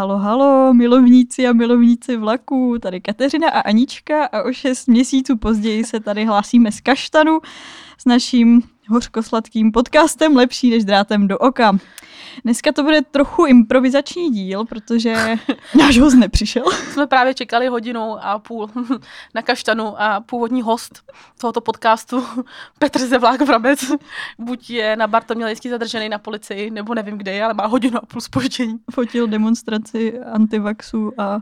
Halo, halo, milovníci a milovníci vlaků, tady Kateřina a Anička a o šest měsíců později se tady hlásíme z Kaštanu s naším hořkosladkým podcastem Lepší než drátem do oka. Dneska to bude trochu improvizační díl, protože náš host nepřišel. Jsme právě čekali hodinu a půl na kaštanu a původní host tohoto podcastu, Petr Zevlák Vrabec, buď je na Bartomělejský zadržený na policii, nebo nevím kde je, ale má hodinu a půl spoždění. Fotil demonstraci antivaxu a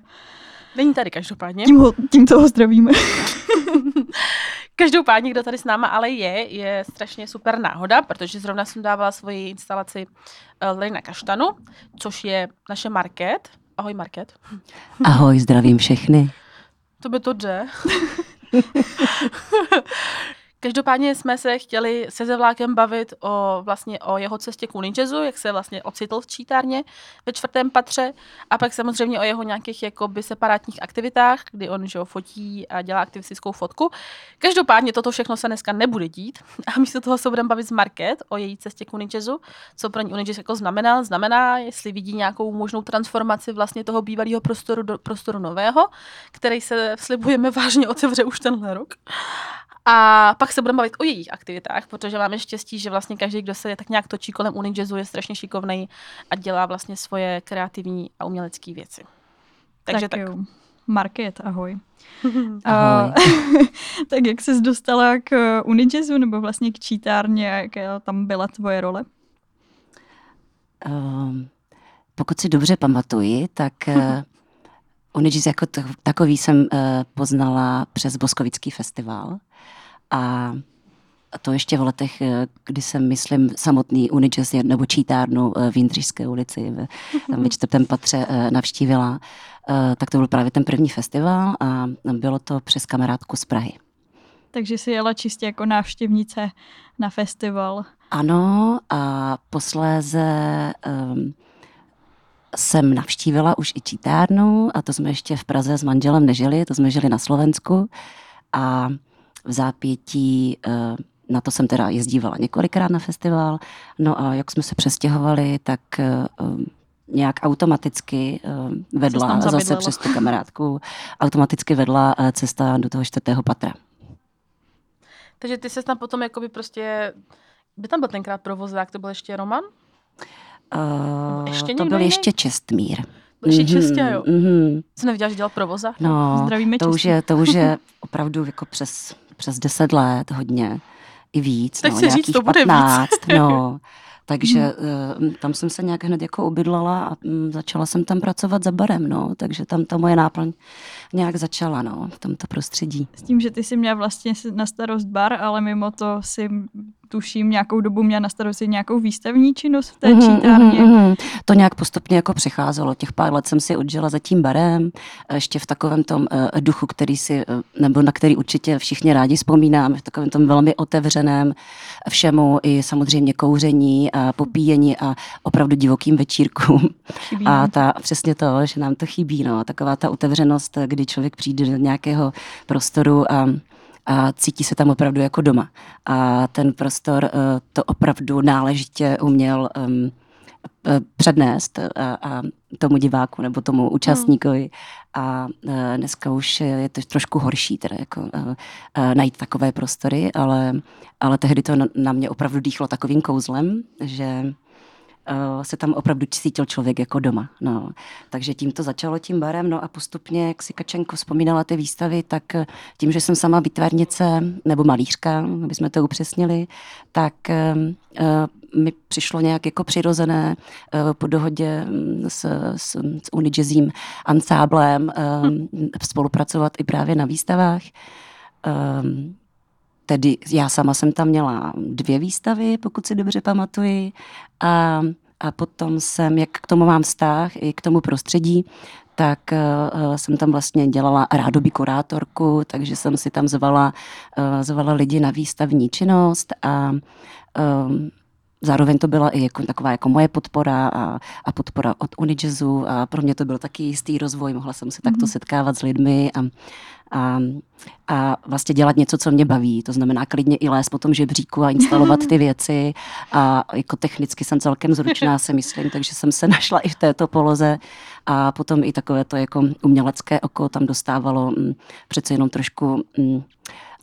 Není tady každopádně. Tím ho, tímto ho zdravíme. Každopádně, kdo tady s náma ale je, je strašně super náhoda, protože zrovna jsem dávala svoji instalaci uh, na Kaštanu, což je naše market. Ahoj Market. Ahoj, zdravím všechny. To by to jde. Každopádně jsme se chtěli se Zevlákem bavit o, vlastně o jeho cestě k Unijazzu, jak se vlastně ocitl v čítárně ve čtvrtém patře a pak samozřejmě o jeho nějakých jakoby separátních aktivitách, kdy on že fotí a dělá aktivistickou fotku. Každopádně toto všechno se dneska nebude dít a místo toho se budeme bavit s Market o její cestě k Unijazzu, co pro ní Unijazz jako znamená, znamená, jestli vidí nějakou možnou transformaci vlastně toho bývalého prostoru do prostoru nového, který se slibujeme vážně otevře už tenhle rok. A pak se budeme bavit o jejich aktivitách, protože máme štěstí, že vlastně každý, kdo se tak nějak točí kolem Unijazzu, je strašně šikovný a dělá vlastně svoje kreativní a umělecké věci. Takže tak. tak. Jo. Market, ahoj. ahoj. Uh, tak jak jsi dostala k Unijazzu nebo vlastně k čítárně, jaká tam byla tvoje role? Uh, pokud si dobře pamatuji, tak uh, Unijazz jako takový jsem uh, poznala přes Boskovický festival. A to ještě v letech, eh, kdy jsem, myslím, samotný Unijazz nebo čítárnu eh, v Jindřišské ulici, tam ve čtvrtém patře eh, navštívila, tak to byl právě ten první festival a bylo to přes kamarádku z Prahy. Takže jsi jela čistě jako návštěvnice na festival. Ano a posléze um, jsem navštívila už i čítárnu a to jsme ještě v Praze s manželem nežili, to jsme žili na Slovensku a v zápětí eh, na to jsem teda jezdívala několikrát na festival. No a jak jsme se přestěhovali, tak eh, nějak automaticky eh, vedla zase přes tu kamarádku, automaticky vedla cesta do toho čtvrtého patra. Takže ty se tam potom jakoby prostě, by tam byl tenkrát provozák, to byl ještě Roman? Uh, ještě to byl jiný? ještě Čestmír. Ještě mm-hmm, čistě, jo. Mm-hmm. Jsi neviděla, že dělal provoza? No, Zdravíme to už, je, to už je opravdu jako přes přes deset let, hodně, i víc, tak no, nějakých říct, to bude 15, víc. no. Takže hmm. tam jsem se nějak hned jako ubydlala a mm, začala jsem tam pracovat za barem, no. Takže tam ta moje náplň nějak začala, no, v tomto prostředí. S tím, že ty jsi měla vlastně na starost bar, ale mimo to si tuším, nějakou dobu měla na starosti nějakou výstavní činnost v té mm-hmm, čítárně. Mm-hmm. To nějak postupně jako přicházelo. Těch pár let jsem si odžila za tím barem, ještě v takovém tom uh, duchu, který si, uh, nebo na který určitě všichni rádi vzpomínáme, v takovém tom velmi otevřeném všemu, i samozřejmě kouření a popíjení a opravdu divokým večírkům. Chybí. A ta, přesně to, že nám to chybí, no, taková ta otevřenost, kdy člověk přijde do nějakého prostoru a a cítí se tam opravdu jako doma. A ten prostor uh, to opravdu náležitě uměl um, přednést a, a tomu diváku nebo tomu účastníkovi. A uh, dneska už je to trošku horší teda jako, uh, uh, najít takové prostory, ale, ale tehdy to na, mě opravdu dýchlo takovým kouzlem, že se tam opravdu cítil člověk jako doma. No. Takže tím to začalo tím barem, no a postupně, jak si Kačenko vzpomínala ty výstavy, tak eh, tím, že jsem sama výtvarnice nebo malířka, aby jsme to upřesnili, tak uh, mi přišlo nějak jako přirozené uh, po dohodě mm, s, s, s Unijazzím ansáblem um, spolupracovat i právě na výstavách. Tedy já sama jsem tam měla dvě výstavy, pokud si dobře pamatuji. A, a potom jsem, jak k tomu mám vztah, i k tomu prostředí, tak uh, jsem tam vlastně dělala rádoby kurátorku, takže jsem si tam zvala, uh, zvala lidi na výstavní činnost a um, zároveň to byla i jako, taková jako moje podpora a, a podpora od Unijazzu a pro mě to byl taky jistý rozvoj. Mohla jsem se takto setkávat s lidmi a, a, a vlastně dělat něco, co mě baví. To znamená klidně i lézt po tom žebříku a instalovat ty věci. A jako technicky jsem celkem zručná, se myslím, takže jsem se našla i v této poloze. A potom i takové to jako umělecké oko tam dostávalo m, přece jenom trošku m,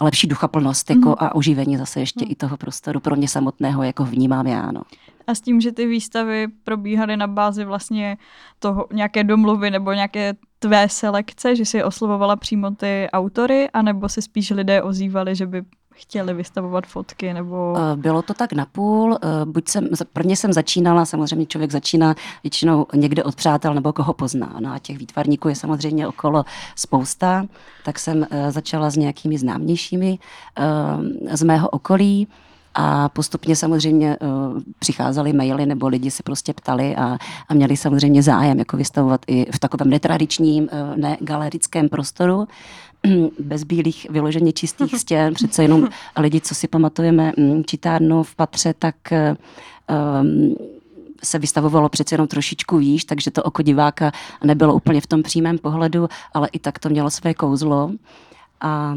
lepší duchaplnost jako mm. a oživení zase ještě mm. i toho prostoru pro mě samotného, jako vnímám já. No. A s tím, že ty výstavy probíhaly na bázi vlastně toho nějaké domluvy nebo nějaké tvé selekce, že si oslovovala přímo ty autory, anebo se spíš lidé ozývali, že by chtěli vystavovat fotky nebo... Eh, bylo to tak napůl. Eh, buď jsem, prvně jsem začínala, samozřejmě člověk začíná většinou někde od přátel nebo koho pozná. No a těch výtvarníků je samozřejmě okolo spousta. Tak jsem eh, začala s nějakými známějšími z mého okolí. A postupně samozřejmě uh, přicházely maily nebo lidi se prostě ptali a, a měli samozřejmě zájem jako vystavovat i v takovém netradičním, uh, ne galerickém prostoru bez bílých vyloženě čistých stěn, přece jenom lidi, co si pamatujeme mm, čítárnu v patře, tak um, se vystavovalo přece jenom trošičku výš, takže to oko diváka nebylo úplně v tom přímém pohledu, ale i tak to mělo své kouzlo. A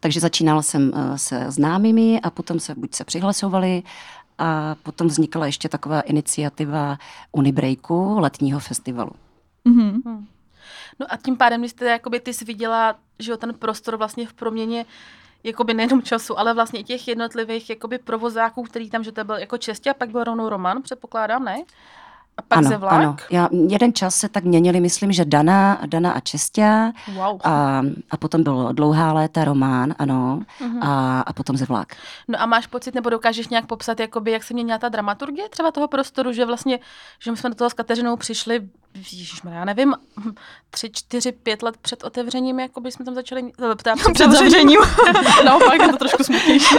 takže začínala jsem eh, se známými a potom se buď se přihlasovali a potom vznikla ještě taková iniciativa Unibreaku, letního festivalu. Mm-hmm. No a tím pádem, když jste, jakoby, ty jsi viděla, že ten prostor vlastně v proměně jakoby nejenom času, ale vlastně těch jednotlivých jakoby provozáků, který tam, že to byl jako čestě a pak byl rovnou Roman, předpokládám, ne? A pak ano, ze vlak? Ano. Já, jeden čas se tak měnili, myslím, že Dana, Dana a Čestě. Wow. A, a potom bylo dlouhá léta Román, ano. Uh-huh. A, a potom ze vlak. No a máš pocit, nebo dokážeš nějak popsat, jakoby, jak se měnila ta dramaturgie třeba toho prostoru, že vlastně, že my jsme do toho s Kateřinou přišli Ježišmarja, já nevím, tři, čtyři, pět let před otevřením, jako by jsme tam začali, ptá, před, před zavřením, no pak je to trošku smutnější,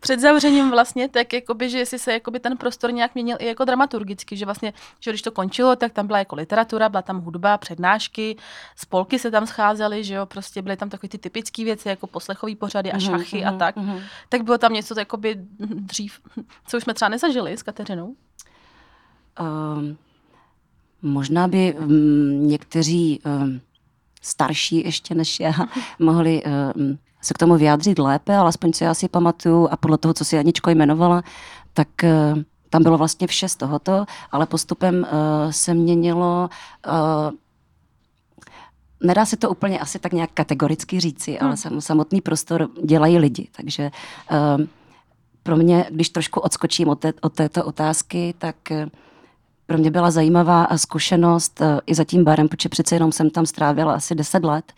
před zavřením vlastně, tak jakoby, že jestli se jakoby ten prostor nějak měnil i jako dramaturgicky, že vlastně, že když to končilo, tak tam byla jako literatura, byla tam hudba, přednášky, spolky se tam scházely, že jo, prostě byly tam takové ty typické věci, jako poslechový pořady a mhm, šachy mm-hmm, a tak, mm-hmm. tak bylo tam něco jakoby dřív, co už jsme třeba nezažili s Kateřinou? Um Možná by um, někteří um, starší ještě než já mohli um, se k tomu vyjádřit lépe, ale aspoň co já si pamatuju a podle toho, co si Aničko jmenovala, tak uh, tam bylo vlastně vše z tohoto, ale postupem uh, se měnilo uh, Nedá se to úplně asi tak nějak kategoricky říci, hmm. ale samotný prostor dělají lidi. Takže uh, pro mě, když trošku odskočím od, té, od této otázky, tak uh, pro mě byla zajímavá zkušenost eh, i za tím barem, protože přece jenom jsem tam strávila asi 10 let,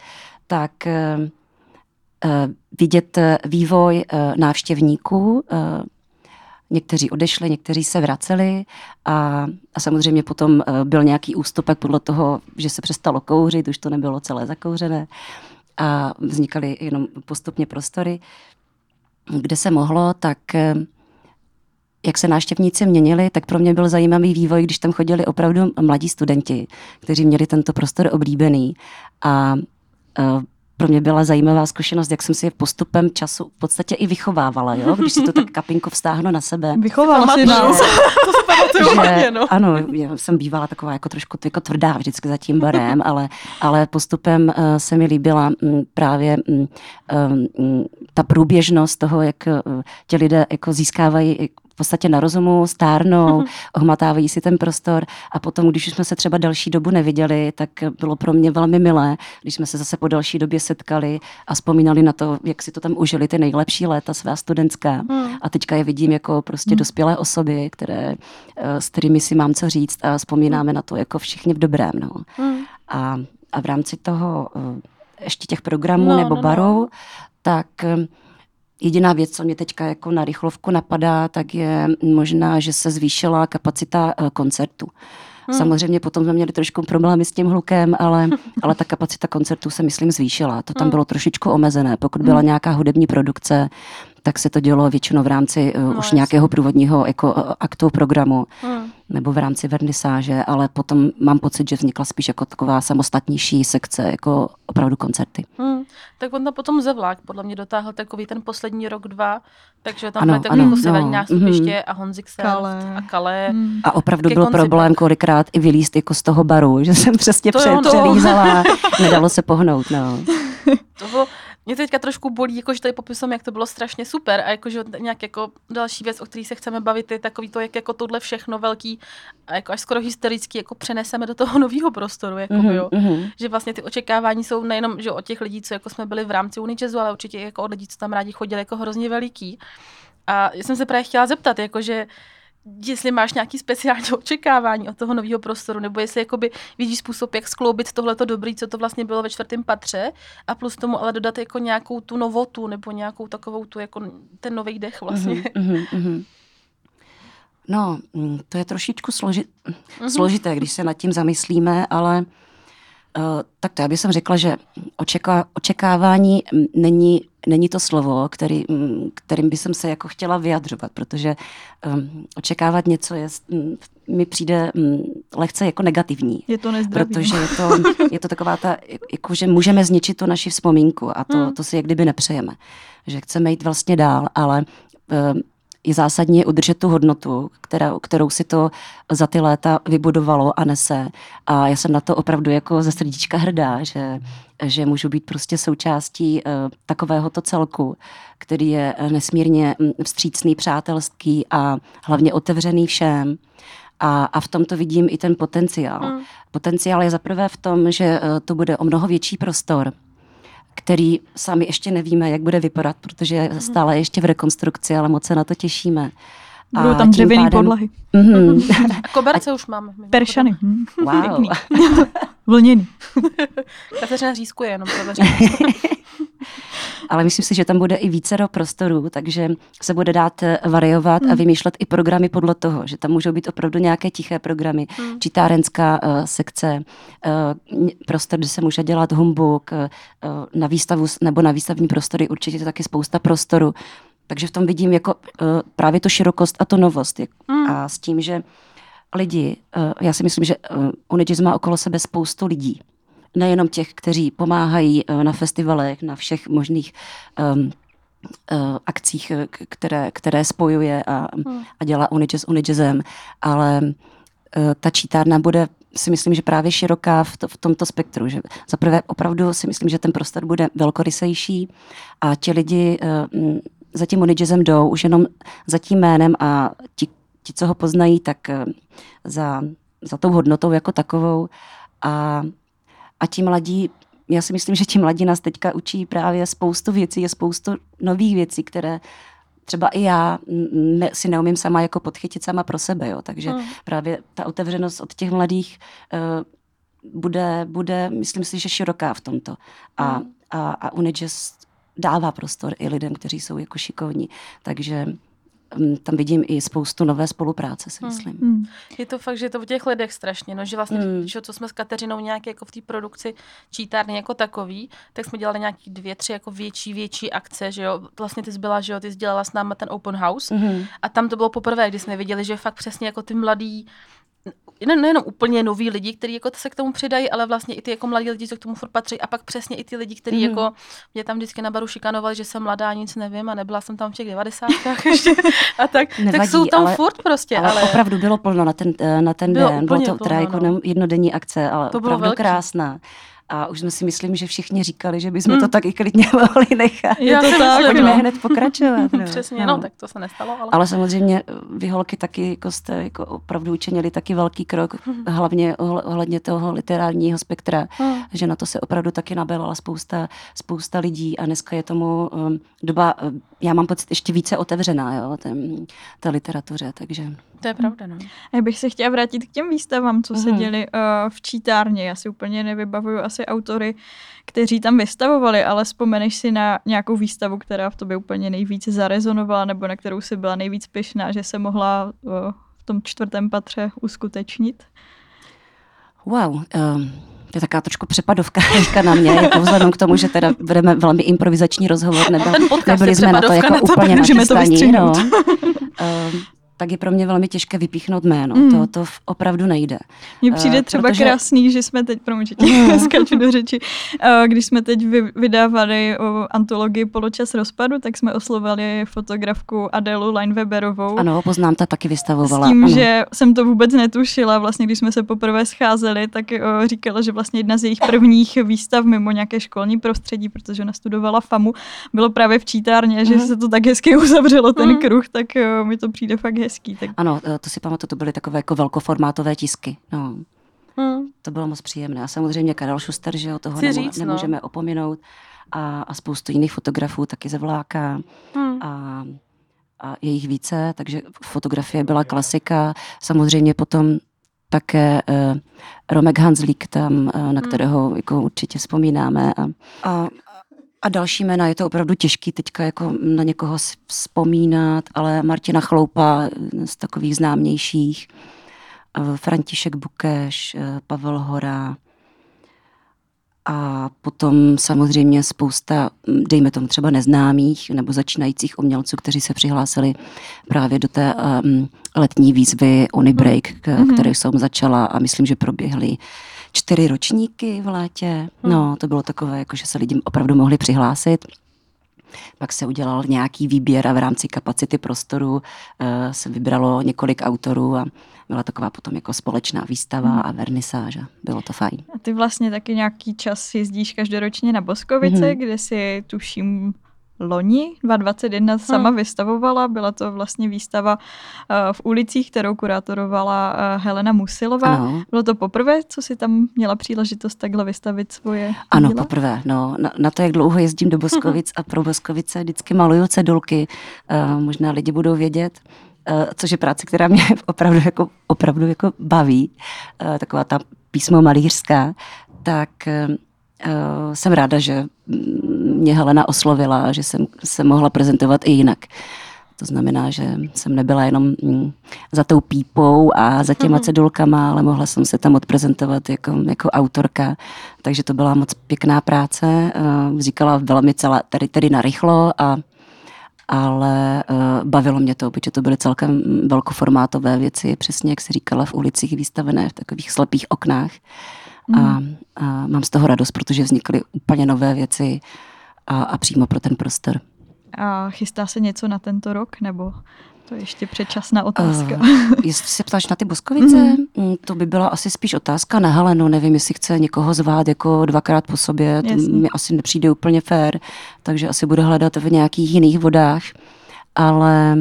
tak eh, vidět vývoj návštěvníků, Někteří odešli, někteří se vraceli a, a samozřejmě potom byl nějaký ústupek podle toho, že se přestalo kouřit, už to nebylo celé zakouřené a vznikaly jenom postupně prostory, kde se mohlo, tak jak se návštěvníci měnili, tak pro mě byl zajímavý vývoj, když tam chodili opravdu mladí studenti, kteří měli tento prostor oblíbený. A uh, pro mě byla zajímavá zkušenost, jak jsem si je postupem času v podstatě i vychovávala, jo? když si to tak kapinku vztáhnu na sebe. Vychovala si nás. to se pamatuju no. Ano, já jsem bývala taková jako trošku jako tvrdá vždycky za tím barem, ale, ale postupem uh, se mi líbila um, právě um, um, ta průběžnost toho, jak uh, ti lidé jako získávají v podstatě na rozumu, stárnou, ohmatávají si ten prostor a potom, když jsme se třeba další dobu neviděli, tak bylo pro mě velmi milé, když jsme se zase po další době setkali a vzpomínali na to, jak si to tam užili ty nejlepší léta svá studentská. Hmm. A teďka je vidím jako prostě hmm. dospělé osoby, které, eh, s kterými si mám co říct a vzpomínáme hmm. na to jako všichni v dobrém. No. Hmm. A, a v rámci toho eh, ještě těch programů no, nebo no, barů, no. tak eh, Jediná věc, co mě teďka jako na rychlovku napadá, tak je možná, že se zvýšila kapacita eh, koncertu. Hmm. Samozřejmě potom jsme měli trošku problémy s tím hlukem, ale, ale ta kapacita koncertů se, myslím, zvýšila. To tam hmm. bylo trošičku omezené. Pokud byla hmm. nějaká hudební produkce, tak se to dělo většinou v rámci uh, No, už jasně. nějakého průvodního jako uh, aktu programu Hmm. nebo v rámci vernisáže, ale potom mám pocit, že vznikla spíš jako taková samostatnější sekce, jako opravdu koncerty. Hmm. Tak on tam potom Zevlák podle mě dotáhl takový ten poslední rok, dva, takže tam Ano, byly takový ano, jako severní no, nástupiště mhm. a Honzik se Kale. a Kale. Hmm. A opravdu byl konci problém kolikrát i vylíst jako z toho baru, že jsem přesně To pře- přelízala, nedalo se pohnout. No. To bylo, mě teďka trošku bolí, jakože tady popisujeme, jak to bylo strašně super a jakože nějak jako další věc, o které se chceme bavit, je takový to, jak jako tohle všechno velký a jako až skoro hystericky jako přeneseme do toho nového prostoru, jako Mhm, jo. mhm. Že vlastně ty očekávání jsou nejenom že od těch lidí, co jako jsme byli v rámci Unijazzu, ale určitě jako od lidí, co tam rádi chodili, jako hrozně veliký. A já jsem se právě chtěla zeptat, jakože jestli máš nějaký speciální očekávání od toho nového prostoru, nebo jestli jakoby vidíš způsob, jak skloubit tohleto dobrý, co to vlastně bylo ve čtvrtém patře, a plus tomu ale dodat jako nějakou tu novotu, nebo nějakou takovou tu, jako ten nový dech vlastně. Mhm, mhm, mhm. No, mm, to je trošičku složi- složité, když se nad tím zamyslíme, ale tak to já bych jsem řekla, že očeká- očekávání mm, není, není to slovo, který, mm, kterým by jsem se jako chtěla vyjadřovat, protože um, očekávat něco je, mm, mi přijde mm, lehce jako negativní. Je to nezdravý. Protože je to, je to taková ta, jako, že můžeme zničit tu naši vzpomínku a to, Hmm. to si jak kdyby nepřejeme. Že chceme jít vlastně dál, ale eh, je zásadní udržet tu hodnotu, která, kterou si to za ty léta vybudovalo a nese. A já jsem na to opravdu jako ze srdíčka hrdá, že, že můžu být prostě součástí uh, takovéhoto celku, který je eh, nesmírně mm, vstřícný, přátelský a hlavně otevřený všem. A, a v tom to vidím i ten potenciál. Hmm. Potenciál je zaprvé v tom, že eh, to bude o mnoho větší prostor, který sami ještě nevíme, jak bude vypadat, protože je stále ještě v rekonstrukci, ale moc se na to těšíme. Budou A tam tím dřevěný pádem- podlahy. Mhm. A koberce už máme. Peršany. Hm. Wow. Vlněný. Kateřina řízkuje jenom pro veřejnost. Ale myslím si, že tam bude i více do prostoru, takže se bude dát eh, variovat a vymýšlet i programy podle toho, že tam můžou být opravdu nějaké tiché programy, Hmm. čítárenská uh, sekce, uh, prostor, kde se může dělat humbuk, uh, na výstavu nebo na výstavní prostory určitě je taky spousta prostoru. Takže v tom vidím jako uh, právě tu širokost a tu novost. Jak- Hmm. A s tím, že lidi, uh, já si myslím, že uh, Unijazz má okolo sebe spoustu lidí. Nejenom těch, kteří pomáhají uh, na festivalech, na všech možných um, uh, akcích, které, které spojuje a, Hmm. a dělá Unijazz Unijazzem, ale uh, ta čítárna bude si myslím, že právě široká v, to, v tomto spektru. Že zaprvé opravdu si myslím, že ten prostor bude velkorysejší a ti lidi uh, za tím Unijazzem jdou už jenom za tím jménem a ti, ti co ho poznají, tak uh, za, za tou hodnotou jako takovou a, a ti mladí já si myslím, že ti mladí nás teďka učí právě spoustu věcí, je spoustu nových věcí, které třeba i já ne, si neumím sama jako podchytit sama pro sebe, jo. takže Hmm. právě ta otevřenost od těch mladých uh, bude, bude, myslím si, že široká v tomto. A, Hmm. a, a Unijazz dává prostor i lidem, kteří jsou jako šikovní, takže mm, tam vidím i spoustu nové spolupráce, si Hmm. myslím. Hm. Je to fakt, že je to o těch lidech strašně, no, že vlastně, Mm. mm. že co jsme s Kateřinou nějak jako v té produkci čítárny jako takový, tak jsme dělali nějaký dvě, tři jako větší, větší akce, že jo, vlastně ty jsi byla, že jo, ty jsi dělala s náma ten open house Mm-hmm. a tam to bylo poprvé, kdy jsme viděli, že fakt přesně jako ty mladí, ne, nejenom úplně noví lidi, kteří jako se k tomu přidají, ale vlastně i ty jako mladí lidi, co k tomu furt patří, a pak přesně i ty lidi, kteří mm. jako mě tam vždycky na baru šikanovali, že jsem mladá, nic nevím a nebyla jsem tam v těch devadesátkách ještě a tak, tak Nevadí, jsou tam ale- furt prostě, Ale, ale, opravdu bylo plno na ten, eh, na ten Bylo den. Bylo to teda plno, jako no. no. jednodenní akce, ale To bylo opravdu velký. krásná. A už jsme si myslím, že všichni říkali, že bychom Hmm. to tak i klidně mohli nechat. Já to tak, Pojďme no. hned pokračovat. No. Přesně, no. tak to se nestalo, ale... Ale samozřejmě eh, vy holky taky jako jste jako opravdu učinili taky velký krok, hlavně ohle- ohledně toho literárního spektra, Hmm. že na to se opravdu taky nabelala spousta, spousta lidí a dneska je tomu um, doba, eh, já mám pocit, ještě více otevřená, jo, ten, té literatuře, takže... To je pravda, no. Já bych se chtěla vrátit k těm výstavám, co se Mhm. děly uh, v čítárně. Já si úplně nevybavuju asi autory, kteří tam vystavovali, ale vzpomeneš si na nějakou výstavu, která v tobě úplně nejvíce zarezonovala, nebo na kterou si byla nejvíc pyšná, že se mohla uh, v tom čtvrtém patře uskutečnit? Wow, um, To je taková trošku přepadovka teďka na mě, jako vzhledem k tomu, že teda vedeme velmi improvizační rozhovor, nebo nebyli jsme na to jako na to, úplně nachystaní. No. Uh, tak je pro mě velmi těžké vypíchnout jméno. Mm. To, to opravdu nejde. Mně přijde uh, třeba protože... krásný, že jsme teď, promiň, že mm. skáču do řeči, uh, když jsme teď vy, vydávali o antologii Poločas rozpadu, tak jsme oslovali fotografku Adelu Lineweberovou. Ano, poznám, ta taky vystavovala. S tím, ano. že jsem to vůbec netušila, vlastně když jsme se poprvé scházeli, tak uh, říkala, že vlastně jedna z jejich prvních výstav mimo nějaké školní prostředí, protože ona studovala FAMu, bylo právě v čítárně, mm. že mhm. se to tak hezky uzavřelo ten mm. kruh, tak uh, mi to přijde fakt hezky hezký. Tak... Ano, eh, to si pamatuju, to byly takové jako velkoformátové tisky. No. Hmm. To bylo moc příjemné. A samozřejmě Karel Schuster, že jo, toho nemo, říct, no. nemůžeme no. opominout. A, a spoustu jiných fotografů taky ze vláka. Hmm. A, a je jich více, takže fotografie byla klasika. Samozřejmě potom také uh, Romek Hanzlík tam, uh, na hmm. kterého jako určitě vzpomínáme. A, a, a další jména, je to opravdu těžký teďka jako na někoho vzpomínat, ale Martina Chloupa z takových známějších, František Bukeš, Pavel Hora a potom samozřejmě spousta, dejme tomu třeba neznámých nebo začínajících umělců, kteří se přihlásili právě do té um, letní výzvy Onibreak, mm-hmm. které jsem začala a myslím, že proběhly čtyři ročníky v létě. Hmm. No, to bylo takové, jako že se lidi opravdu mohli přihlásit. Pak se udělal nějaký výběr a v rámci kapacity prostoru uh, se vybralo několik autorů a byla taková potom jako společná výstava hmm. a vernisáž. Bylo to fajn. A ty vlastně taky nějaký čas jezdíš každoročně na Boskovice, hmm. kde si tuším loni 2021 sama hmm. vystavovala. Byla to vlastně výstava uh, v ulicích, kterou kurátorovala uh, Helena Musilová. Ano. Bylo to poprvé, co si tam měla příležitost takhle vystavit svoje Ano, díla? poprvé. No, na, na to, jak dlouho jezdím do Boskovic a pro Boskovice vždycky maluju cedulky. Uh, možná lidi budou vědět, což je práce, která mě opravdu jako, opravdu jako baví. Taková ta písmo malířská. Tak jsem ráda, že mě Helena oslovila, že jsem se mohla prezentovat i jinak. To znamená, že jsem nebyla jenom mm, za tou pípou a za těma mhm. cedulkama, ale mohla jsem se tam odprezentovat jako, jako autorka. Takže to byla moc pěkná práce. Uh, říkala velmi celá, tady, tady narychlo a ale uh, bavilo mě to, protože to byly celkem velkoformátové věci, přesně jak se říkala v ulicích vystavené v takových slepých oknách. Mm. A, a mám z toho radost, protože vznikly úplně nové věci a, a přímo pro ten prostor. A chystá se něco na tento rok, nebo to je ještě předčasná otázka? Uh, jestli se ptáš na ty Boskovice, mm-hmm. to by byla asi spíš otázka na Helenu. Nevím, jestli chce někoho zvát jako dvakrát po sobě. To mi asi nepřijde úplně fér, takže asi bude hledat v nějakých jiných vodách. Ale,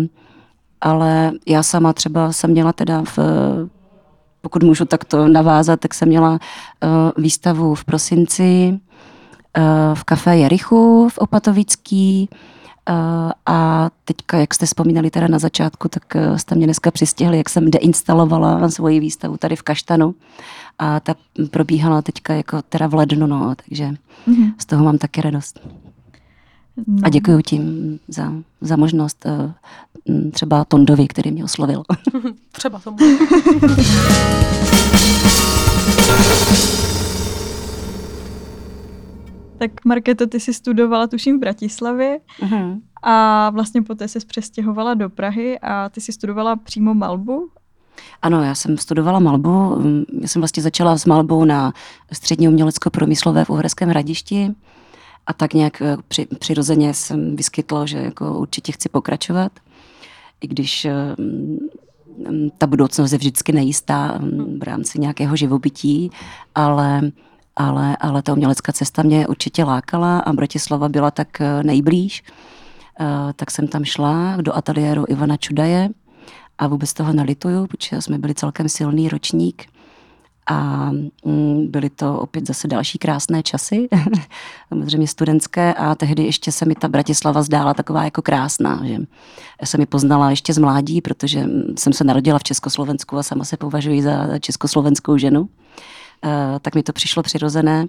ale já sama třeba jsem měla teda v pokud můžu takto navázat, tak jsem měla uh, výstavu v prosinci v kafé Jerichu v Opatovický uh, a teďka, jak jste vzpomínali teda na začátku, tak uh, jste mě dneska přistihli, jak jsem deinstalovala svoji výstavu tady v Kaštanu a ta probíhala teďka jako teda v lednu, no, takže mm-hmm. z toho mám taky radost. No. A děkuji tím za, za možnost třeba Tondovi, který mě oslovil. třeba tomu. tak Marketo, ty jsi studovala tuším v Bratislavě uh-huh. a vlastně poté se přestěhovala do Prahy a ty jsi studovala přímo malbu ano, já jsem studovala malbu. Já jsem vlastně začala s malbou na střední umělecko-promyslové v Uherském hradišti a tak nějak eh, při, přirozeně jsem vyskytla, že jako určitě chci pokračovat, i když eh, mm, ta budoucnost je vždycky nejistá mm, v rámci nějakého živobytí, ale, ale, ale ta umělecká cesta mě určitě lákala a Bratislava byla tak eh, nejblíž, tak jsem tam šla do ateliéru Ivana Čudaje a vůbec toho nelituju, protože jsme byli celkem silný ročník a mm, byly to opět zase další krásné časy, samozřejmě studentské a tehdy ještě se mi ta Bratislava zdála taková jako krásná, že jsem mi poznala ještě z mládí, protože jsem se narodila v Československu a sama se považuji za československou ženu. Eh, tak mi to přišlo přirozené,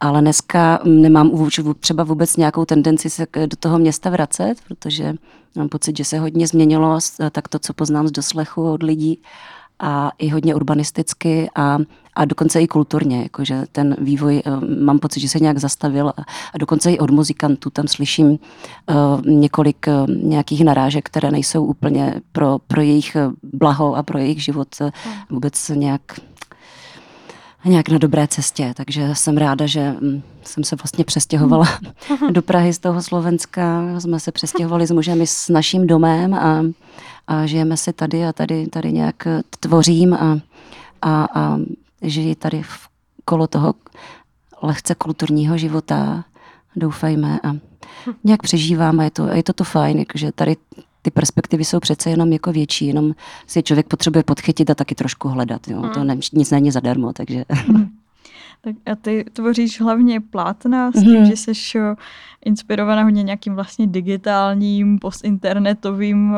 ale dneska nemám třeba vůbec nějakou tendenci se do toho města vracet, protože mám pocit, že se hodně změnilo, tak to, co poznám z doslechu od lidí, a i hodně urbanisticky a, a dokonce i kulturně, jakože ten vývoj, eh, mám pocit, že se nějak zastavil a, a dokonce i od muzikantů tam slyším uh, několik uh, nějakých narážek, které nejsou úplně pro, pro jejich blaho a pro jejich život uh, vůbec nějak nějak na dobré cestě, takže jsem ráda, že mm, jsem se vlastně přestěhovala do Prahy z toho Slovenska. Jsme se přestěhovali s mužem i s naším domem a, a žijeme si tady a tady, tady nějak tvořím a, a, a žiji tady v kolo toho lehce kulturního života, doufejme a nějak přežíváme, je to, je to to fajn, že tady ty perspektivy jsou přece jenom jako větší, jenom si člověk potřebuje podchytit a taky trošku hledat. Jo. Hmm. To ne, nic není zadarmo, takže... Hmm. Tak a ty tvoříš hlavně plátna s tím, mm-hmm. že jsi inspirovaná hodně nějakým vlastně digitálním, postinternetovým uh,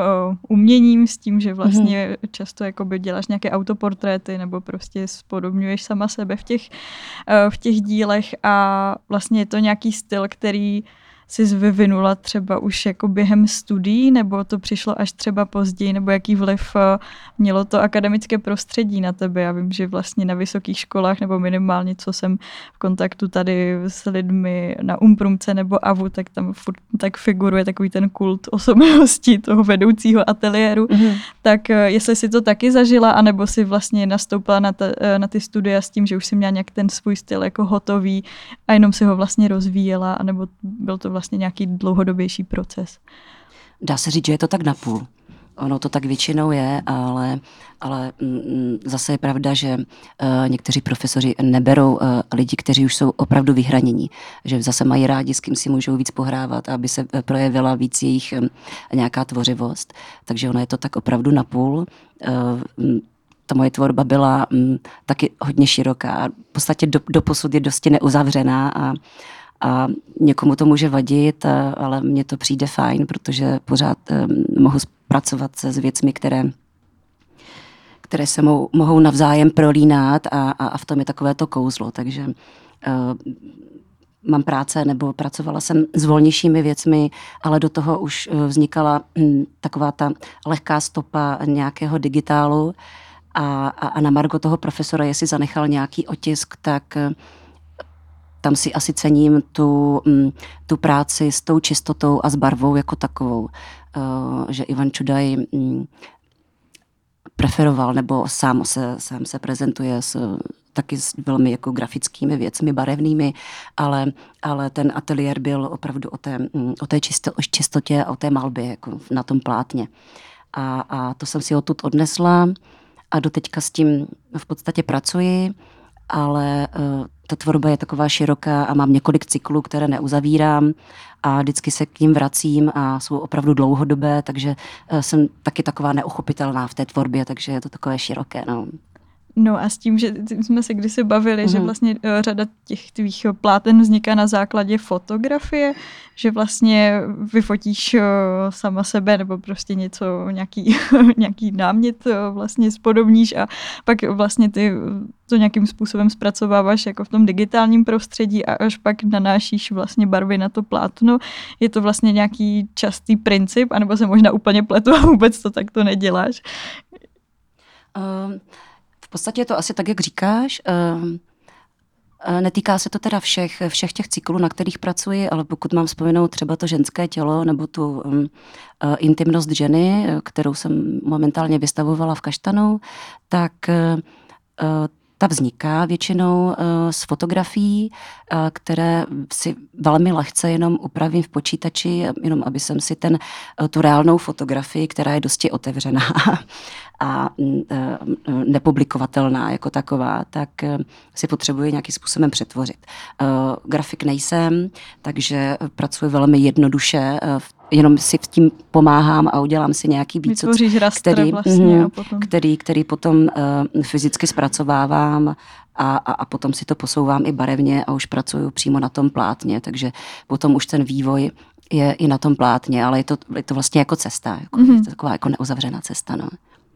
uměním, s tím, že vlastně mm-hmm. často jakoby děláš nějaké autoportréty nebo prostě spodobňuješ sama sebe v těch, uh, v těch dílech a vlastně je to nějaký styl, který jsi vyvinula třeba už jako během studií, nebo to přišlo až třeba později, nebo jaký vliv eh, mělo to akademické prostředí na tebe? Já vím, že vlastně na vysokých školách, nebo minimálně, co jsem v kontaktu tady s lidmi na Umprumce nebo AVU, tak tam furt tak figuruje takový ten kult osobnosti toho vedoucího ateliéru. Mm-hmm. Tak eh, jestli si to taky zažila, anebo si vlastně nastoupila na, ta, eh, na ty studia s tím, že už si měla nějak ten svůj styl jako hotový a jenom si ho vlastně rozvíjela, anebo byl to vlastně vlastně nějaký dlouhodobější proces. Dá se říct, že je to tak napůl. Ono to tak většinou je, ale, ale mm, mm, zase je pravda, že uh, někteří profesoři neberou uh, lidi, kteří už jsou opravdu vyhranění, že zase mají rádi, s kým si můžou víc pohrávat, aby se eh, projevila víc jejich nějaká tvořivost. Takže ono je to tak opravdu napůl. Uh, ta moje tvorba byla taky hodně široká. V podstatě do, do posud je dosti neuzavřená a a někomu to může vadit, ale mně to přijde fajn, protože pořád mohu pracovat se s věcmi, které které se mou, mohou navzájem prolínat a, a, a v tom je takové to kouzlo. Takže uh, mám práce nebo pracovala jsem s volnějšími věcmi, ale do toho už uh, vznikala hm, taková ta lehká stopa nějakého digitálu a, a, a na Margo toho profesora, jestli zanechal nějaký otisk, tak uh, tam si asi cením tu, mm, tu práci s tou čistotou a s barvou jako takovou. Eh, že Ivan Čudaj mm, preferoval, nebo sám se, sám se prezentuje s, taky s velmi jako grafickými věcmi, barevnými, ale, ale ten ateliér byl opravdu o té, mm, o té čisto, čistotě a o té malbě jako na tom plátně. A, a to jsem si odtud odnesla a doteďka s tím v podstatě pracuji, ale uh, ta tvorba je taková široká a mám několik cyklů, které neuzavírám a vždycky se k ním vracím a jsou opravdu dlouhodobé, takže eh, jsem taky taková neuchopitelná v té tvorbě, takže je to takové široké. No. No a s tím, že jsme se kdysi bavili, mm-hmm. že mhm. vlastně uh, řada těch tvých pláten vzniká na základě fotografie, že vlastně vyfotíš uh, sama sebe nebo prostě něco, nějaký, nějaký námět vlastně spodobníš a pak vlastně ty to nějakým způsobem zpracováváš jako v tom digitálním prostředí a až pak nanášíš vlastně barvy na to plátno. Je to vlastně nějaký častý princip, anebo se možná úplně pletu a vůbec to takto neděláš? Um podstatě je to asi tak, jak říkáš. Ehm, e, netýká se to teda všech, všech těch cyklů, na kterých pracuji, ale pokud mám vzpomenout třeba to ženské tělo nebo tu um, intimnost ženy, kterou jsem momentálně vystavovala v Kaštanu, tak uh, ta vzniká většinou uh, z fotografií, uh, které si velmi lehce jenom upravím v počítači, jenom aby jsem si ten, uh, tu reálnou fotografii, která je dosti otevřená a uh, nepublikovatelná jako taková, tak si potřebuji nějakým způsobem přetvořit. Grafik nejsem, takže pracuji velmi jednoduše v jenom si v tím pomáhám a udělám si nějaký výcud, který, vlastně mm, potom... který, který potom uh, fyzicky zpracovávám a, a, a potom si to posouvám i barevně a už pracuju přímo na tom plátně, takže potom už ten vývoj je i na tom plátně, ale je to, je to vlastně jako cesta, jako, mm-hmm. je to taková jako neuzavřená cesta. No.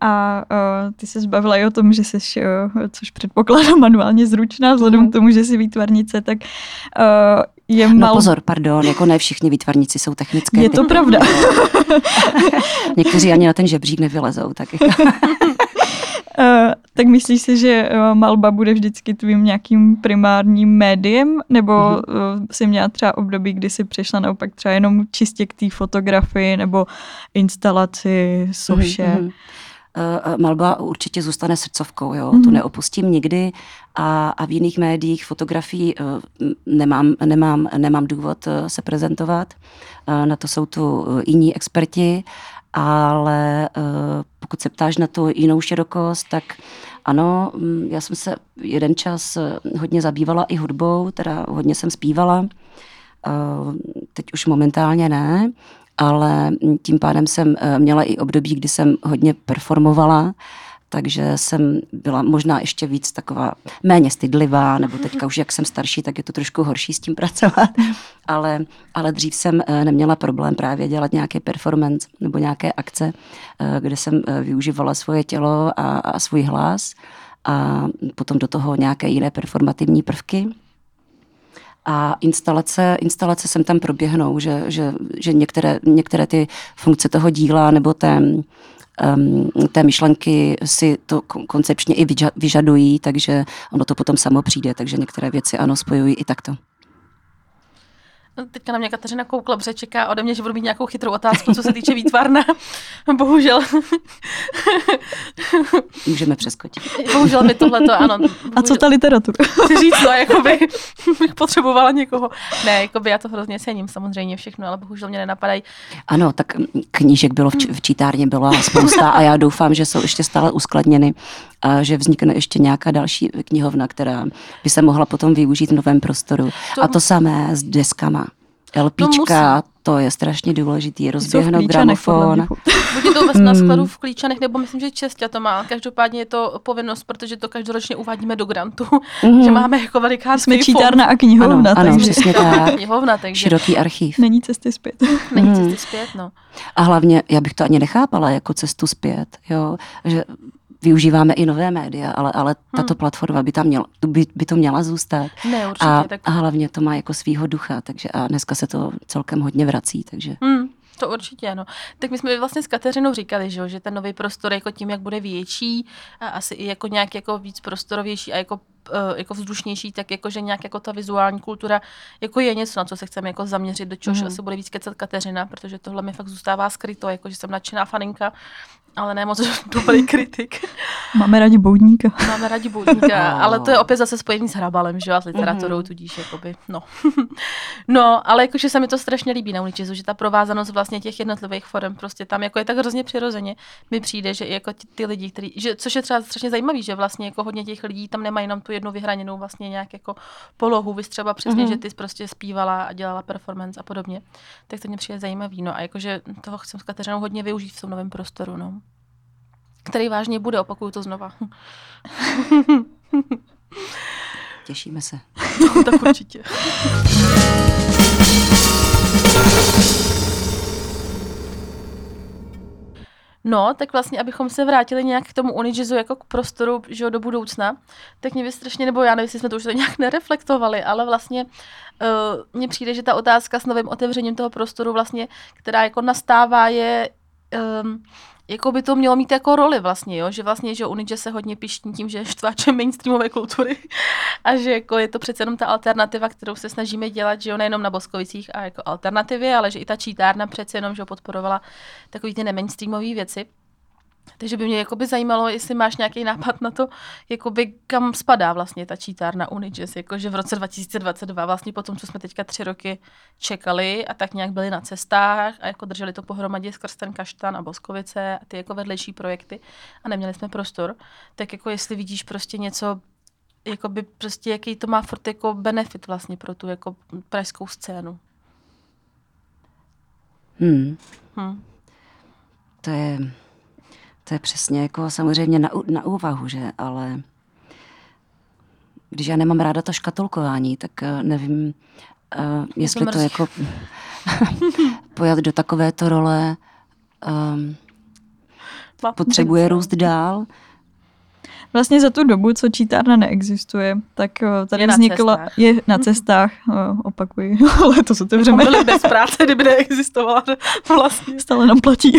A uh, ty se zbavila i o tom, že jsi, uh, což předpokládám, manuálně zručná, vzhledem mm. k tomu, že jsi výtvarnice, tak uh, je mal... No pozor, pardon, jako ne všichni výtvarníci jsou technické. Je to pravda. Někteří ani na ten žebřík nevylezou. Tak jako. Uh, tak myslíš si, že uh, malba bude vždycky tvým nějakým primárním médiem, nebo mm-hmm. uh, jsi měla třeba období, kdy jsi přišla naopak třeba jenom čistě k té fotografii nebo instalaci, soše? Mm-hmm. Uh, malba určitě zůstane srdcovkou, jo? Mm-hmm. to neopustím nikdy a, a v jiných médiích fotografii uh, nemám, nemám, nemám důvod se prezentovat, na to jsou tu jiní experti, ale pokud se ptáš na tu jinou širokost, tak ano, mm, já jsem se jeden čas hodně zabývala i hudbou, teda hodně jsem zpívala, teď už momentálně ne, ale tím pádem jsem eh, měla i období, kdy jsem hodně performovala, takže jsem byla možná ještě víc taková méně stydlivá, nebo teďka už jak jsem starší, tak je to trošku horší s tím pracovat, ale, ale dřív jsem eh, neměla problém právě dělat nějaké performance nebo nějaké akce, eh, kde jsem využívala svoje tělo a, a svůj hlas a potom do toho nějaké jiné performativní prvky a instalace, instalace sem tam proběhnou, že, že, že některé, některé ty funkce toho díla nebo té, um, té myšlenky si to koncepčně i vyžadují, takže ono to potom samo přijde, takže některé věci ano spojují i takto. Teďka na mě Kateřina koukla, protože čeká ode mě, že budu mít nějakou chytrou otázku, co se týče výtvarna. Bohužel. Můžeme přeskočit. Bohužel mi tohle to, ano. Bohužel. A co ta literatura? Chci říct, no, jakoby bych potřebovala někoho. Ne, jakoby já to hrozně cením samozřejmě všechno, ale bohužel mě nenapadají. Ano, tak knížek bylo v, v čítárně byla spousta a já doufám, že jsou ještě stále uskladněny a že vznikne ještě nějaká další knihovna, která by se mohla potom využít v novém prostoru. To... A to samé s deskama. LPčka, to, to je strašně důležitý, rozběhnout gramofon. Buď to na hmm. skladu v Klíčanech, nebo myslím, že Čestě to má. Každopádně je to povinnost, protože to každoročně uvádíme do grantu, mm. že máme jako velikánský Jsme čítárna a knihovna. Ano, ano přesně tak. knihovna, takže... Široký archiv. Není cesty zpět. Není mm. cesty zpět, no. A hlavně, já bych to ani nechápala jako cestu zpět, jo, že využíváme i nové média, ale, ale tato hmm. platforma by, tam měla, by, by to měla zůstat. Ne, určitě, a, tak... a hlavně to má jako svýho ducha, takže a dneska se to celkem hodně vrací, takže... Hmm. To určitě, ano. Tak my jsme vlastně s Kateřinou říkali, že, že ten nový prostor jako tím, jak bude větší a asi i jako nějak jako víc prostorovější a jako uh, jako vzdušnější, tak jako, že nějak jako ta vizuální kultura jako je něco, na co se chceme jako zaměřit, do čehož mm. asi bude víc kecat Kateřina, protože tohle mi fakt zůstává skryto, jako že jsem nadšená faninka ale ne moc dobrý kritik. Máme rádi boudníka. Máme rádi boudníka, ale to je opět zase spojený s hrabalem, že a s literaturou, mm-hmm. tudíž jakoby, no. no, ale jakože se mi to strašně líbí na Uničizu, že ta provázanost vlastně těch jednotlivých forem prostě tam jako je tak hrozně přirozeně mi přijde, že i jako ty, ty lidi, který, že, což je třeba strašně zajímavý, že vlastně jako hodně těch lidí tam nemají jenom tu jednu vyhraněnou vlastně nějak jako polohu, vy třeba přesně, mm-hmm. že ty prostě zpívala a dělala performance a podobně, tak to mě přijde zajímavý, no a jakože toho chcem s Kateřinou hodně využít v tom novém prostoru, no který vážně bude, opakuju to znova. Těšíme se. No, tak určitě. No, tak vlastně, abychom se vrátili nějak k tomu Unijizu jako k prostoru že do budoucna, tak mě by strašně, nebo já nevím, jestli jsme to už to nějak nereflektovali, ale vlastně uh, mně přijde, že ta otázka s novým otevřením toho prostoru vlastně, která jako nastává, je um, jako by to mělo mít jako roli vlastně, jo? že vlastně, že Unidže se hodně pištní tím, že je štváčem mainstreamové kultury a že jako je to přece jenom ta alternativa, kterou se snažíme dělat, že jo, nejenom na Boskovicích a jako alternativě, ale že i ta čítárna přece jenom, že podporovala takový ty nemainstreamové věci. Takže by mě jakoby zajímalo, jestli máš nějaký nápad na to, jakoby kam spadá vlastně ta čítárna Unijazz, jakože v roce 2022, vlastně po tom, co jsme teďka tři roky čekali a tak nějak byli na cestách a jako drželi to pohromadě skrz ten kaštan a Boskovice a ty jako vedlejší projekty a neměli jsme prostor, tak jako jestli vidíš prostě něco, jakoby prostě jaký to má furt jako benefit vlastně pro tu jako pražskou scénu. Hmm. Hmm. To je to je přesně jako samozřejmě na, na úvahu, že? Ale když já nemám ráda to škatulkování, tak uh, nevím, uh, jestli to, to jako pojat do takovéto role um, potřebuje růst dál. Vlastně za tu dobu, co čítárna neexistuje, tak eh, tady je vznikla, na je na cestách, opakuji, ale to se otevřeme. Byli bez práce, kdyby neexistovala vlastně. Stále nám platí.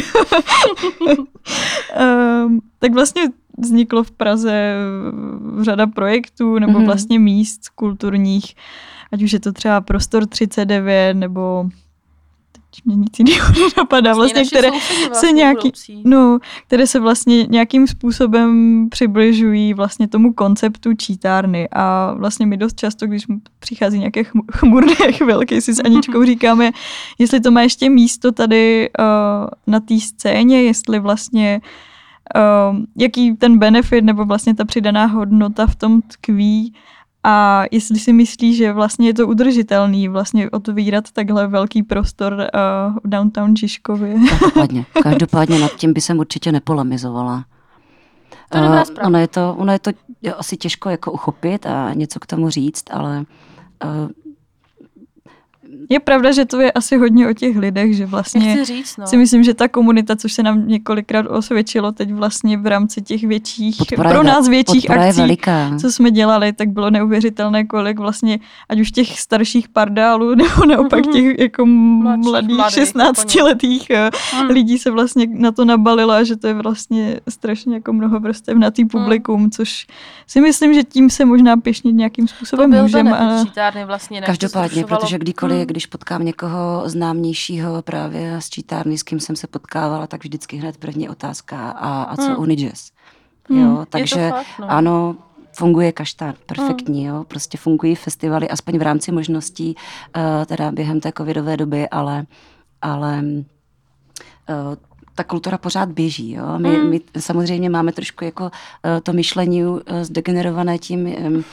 um, tak vlastně vzniklo v Praze eh, řada projektů nebo Mhm. vlastně míst kulturních, ať už je to třeba Prostor 39 nebo mě nic jiného nenapadá, vlastně, které sousedi se vlastně nějaký, budoucí. no, které se vlastně nějakým způsobem přibližují vlastně tomu konceptu čítárny. A vlastně my dost často, když přichází nějaké chm- chmurné chvilky, si s Aničkou říkáme, jestli to má ještě místo tady uh, na té scéně, jestli vlastně uh, jaký ten benefit nebo vlastně ta přidaná hodnota v tom tkví a jestli si myslí, že vlastně je to udržitelný vlastně otvírat takhle velký prostor uh, v downtown Žižkově. Každopádně, každopádně nad tím by jsem určitě nepolemizovala. To zpráva. ono je to, ono je to asi těžko jako uchopit a něco k tomu říct, ale eh, Je pravda, že to je asi hodně o těch lidech, že vlastně Nechci říct, no. si myslím, že ta komunita, což se nám několikrát osvědčilo teď vlastně v rámci těch větších, podpora, pro nás větších akcí, veliká. co jsme dělali, tak bylo neuvěřitelné, kolik vlastně, ať už těch starších pardálů, nebo naopak Mhm. těch jako Mladších, mladých, mladých, 16 letých Hmm. lidí se vlastně na to nabalilo a že to je vlastně strašně jako mnoho vrstevnatý publikum, což si myslím, že tím se možná pěšnit nějakým To způsobem byl můžeme. vlastně. to Každopádně, zrušovalo. protože kdykoliv, Hmm. když potkám někoho známějšího právě z čítárny, s kým jsem se potkávala, tak vždycky hned první otázka a, a co Hmm. Unijazz. Hmm. Jo, takže fakt, no. ano, funguje kaštán, perfektní, jo, prostě fungují festivaly, aspoň v rámci možností, uh, teda během té covidové doby, ale, ale uh, ta kultura pořád běží. Jo? My, Mm. my samozřejmě máme trošku jako uh, to myšlení uh, zdegenerované tím, um,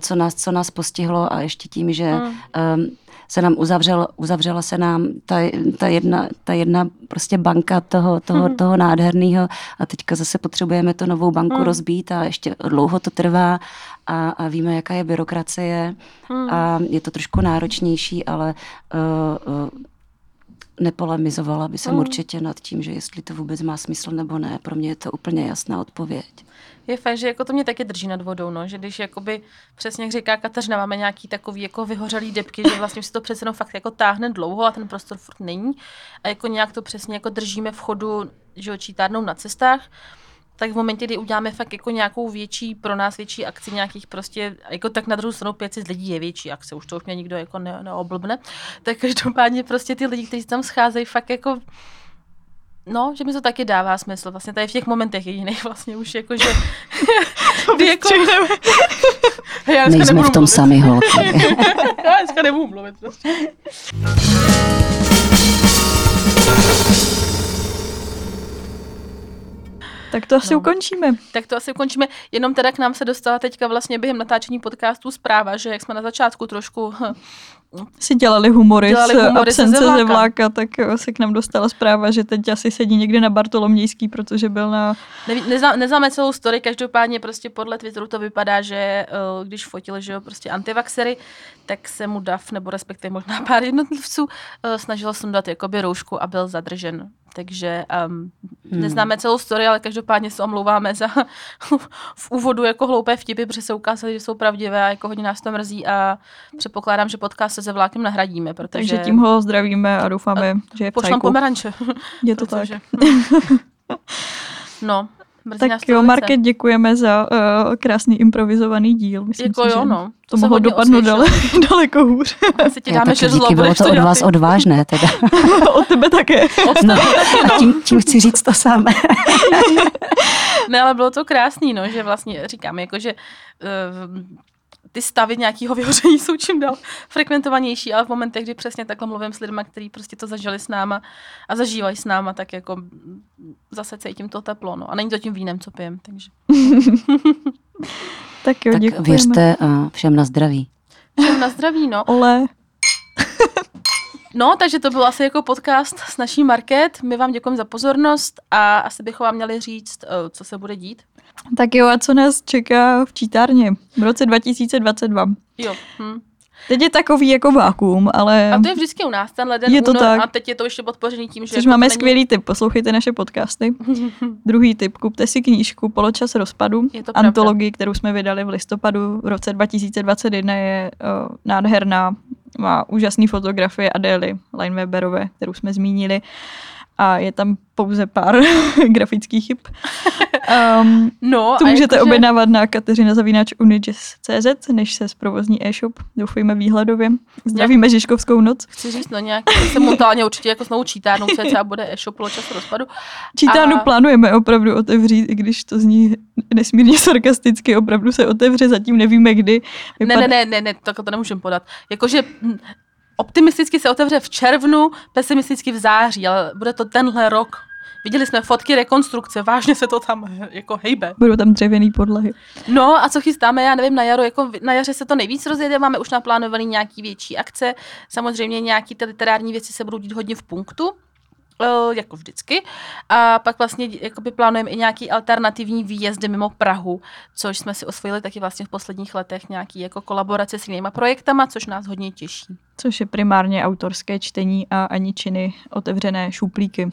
co, nás, co nás postihlo a ještě tím, že Mm. se nám uzavřel, uzavřela se nám ta, ta, jedna, ta jedna prostě banka toho, toho, Mhm. toho nádherného a teďka zase potřebujeme tu novou banku Mm. rozbít a ještě dlouho to trvá a, a víme, jaká je byrokracie Hmm. a je to trošku náročnější, ale uh, uh, nepolemizovala by jsem Mm. určitě nad tím, že jestli to vůbec má smysl nebo ne. Pro mě je to úplně jasná odpověď. Je fakt, že jako to mě taky drží nad vodou, no, že když jakoby, přesně jak říká Kateřina, máme nějaký takový jako vyhořelý depky, že vlastně se to přece jenom fakt jako táhne dlouho a ten prostor furt není a jako nějak to přesně jako držíme v chodu, že jo, čítárnou na cestách, tak v momentě, kdy uděláme fakt jako nějakou větší, pro nás větší akci nějakých prostě, jako tak na druhou stranu 500 lidí je větší akce, už to už mě nikdo jako ne, neoblbne, tak každopádně prostě ty lidi, kteří tam scházejí fakt jako No, že mi to taky dává smysl. Vlastně tady v těch momentech jediných vlastně už jako, že... kdy jako... Já Nejsme v tom mluvit. sami, holky. Já dneska nebudu mluvit. Prostě. Tak to asi No. ukončíme. Tak to asi ukončíme. Jenom teda k nám se dostala teďka vlastně během natáčení podcastu zpráva, že jak jsme na začátku trošku hm, Si dělali humory Dělali z humory ze absence ze vláka, tak eh, se k nám dostala zpráva, že teď asi sedí někde na Bartolomějský, protože byl na... Neví, nezná, neznáme celou story, každopádně prostě podle Twitteru to vypadá, že eh, když fotil, že jo, prostě antivaxery, tak se mu DAF, nebo respektive možná pár jednotlivců, eh, snažil sundat jakoby roušku a byl zadržen. Takže um, Hmm. neznáme celou story, ale každopádně se omlouváme za v úvodu jako hloupé vtipy, protože se ukázaly, že jsou pravdivé a jako hodně nás to mrzí a předpokládám, že podcast se se vlákem nahradíme, protože Takže tím ho zdravíme a doufáme, že je pošlem psajku. pomeranče. Je to tak. protože... no, mrzí nás Tak to jo. Market, děkujeme za uh, krásný improvizovaný díl. Myslím Jako si, jo, že no. to se mohlo dopadnout dale, daleko hůř. Asi ti dáme šest díky, bylo to od vás odvážné teda. Od tebe také. Ostatní taky, no. Tím, tím chci říct to samé. Ne, ale bylo to krásný, no, že vlastně říkám, jako, že uh, ty stavy nějakého vyhoření jsou čím dál frekventovanější, ale v momentech, kdy přesně takhle mluvím s lidmi, kteří prostě to zažili s náma a zažívají s náma, tak jako zase cítím to teplo, no. A není to tím vínem, co pijem, takže. Tak jo, Tak děkujeme. věřte a všem na zdraví. Všem na zdraví, no. Ole. No, takže to byl asi jako podcast s naší Market. My vám děkujeme za pozornost a asi bychom vám měli říct, eh, co se bude dít. Tak jo, a co nás čeká v čítárně v roce 2022? Jo. Hm. Teď je takový jako vákuum, ale A to je vždycky u nás, ten leden, Je to únor, tak. a teď je to ještě podpořený tím, že... což jako máme není- skvělý tip, poslouchejte naše podcasty. Druhý tip, kupte si knížku Poločas rozpadu. Je to pravda. Antologii, kterou jsme vydali v listopadu v roce 2021 je uh, nádherná, má úžasné fotografie Adély Lineweberové, kterou jsme zmínili. A je tam pouze pár grafických chyb. Um, No, to a můžete jakože- objednávat na Kateřina Zavínač Unijazz.cz, než se zprovozní e-shop, doufejme výhledově. Zdravíme Žižkovskou noc. Chci říct, no nějak se momentálně určitě jako s novou čítárnou cca bude e-shop po času rozpadu. Čítárnu A- plánujeme opravdu otevřít, i když to zní nesmírně sarkasticky, opravdu se otevře, zatím nevíme kdy. Ne, ne, ne, ne, ne, tak to nemůžeme podat. Jakože hm, optimisticky se otevře v červnu, pesimisticky v září, ale bude to tenhle rok. Viděli jsme fotky rekonstrukce, vážně se to tam jako hejbe. Budou tam dřevěný podlahy. No a co chystáme, já nevím, na jaro, jako na jaře se to nejvíc rozjede, máme už naplánovaný nějaký větší akce, samozřejmě nějaký ty literární věci se budou dít hodně v punktu, jako vždycky. A pak vlastně jakoby plánujeme i nějaký alternativní výjezdy mimo Prahu, což jsme si osvojili taky vlastně v posledních letech nějaký jako kolaborace s jinýma projektama, což nás hodně těší. Což je primárně autorské čtení a Aničiny otevřené šuplíky.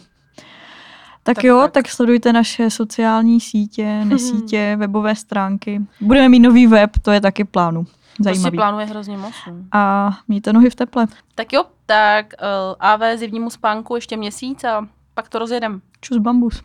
Tak, Tak, jo, tak. tak. sledujte naše sociální sítě, nesítě, webové stránky. Budeme mít nový web, to je taky v plánu. To si Zajímavý. plánuje hrozně moc. no. A mějte nohy v teple. Tak jo, tak uh, AV zimnímu spánku ještě měsíc a pak to rozjedem. Čus bambus.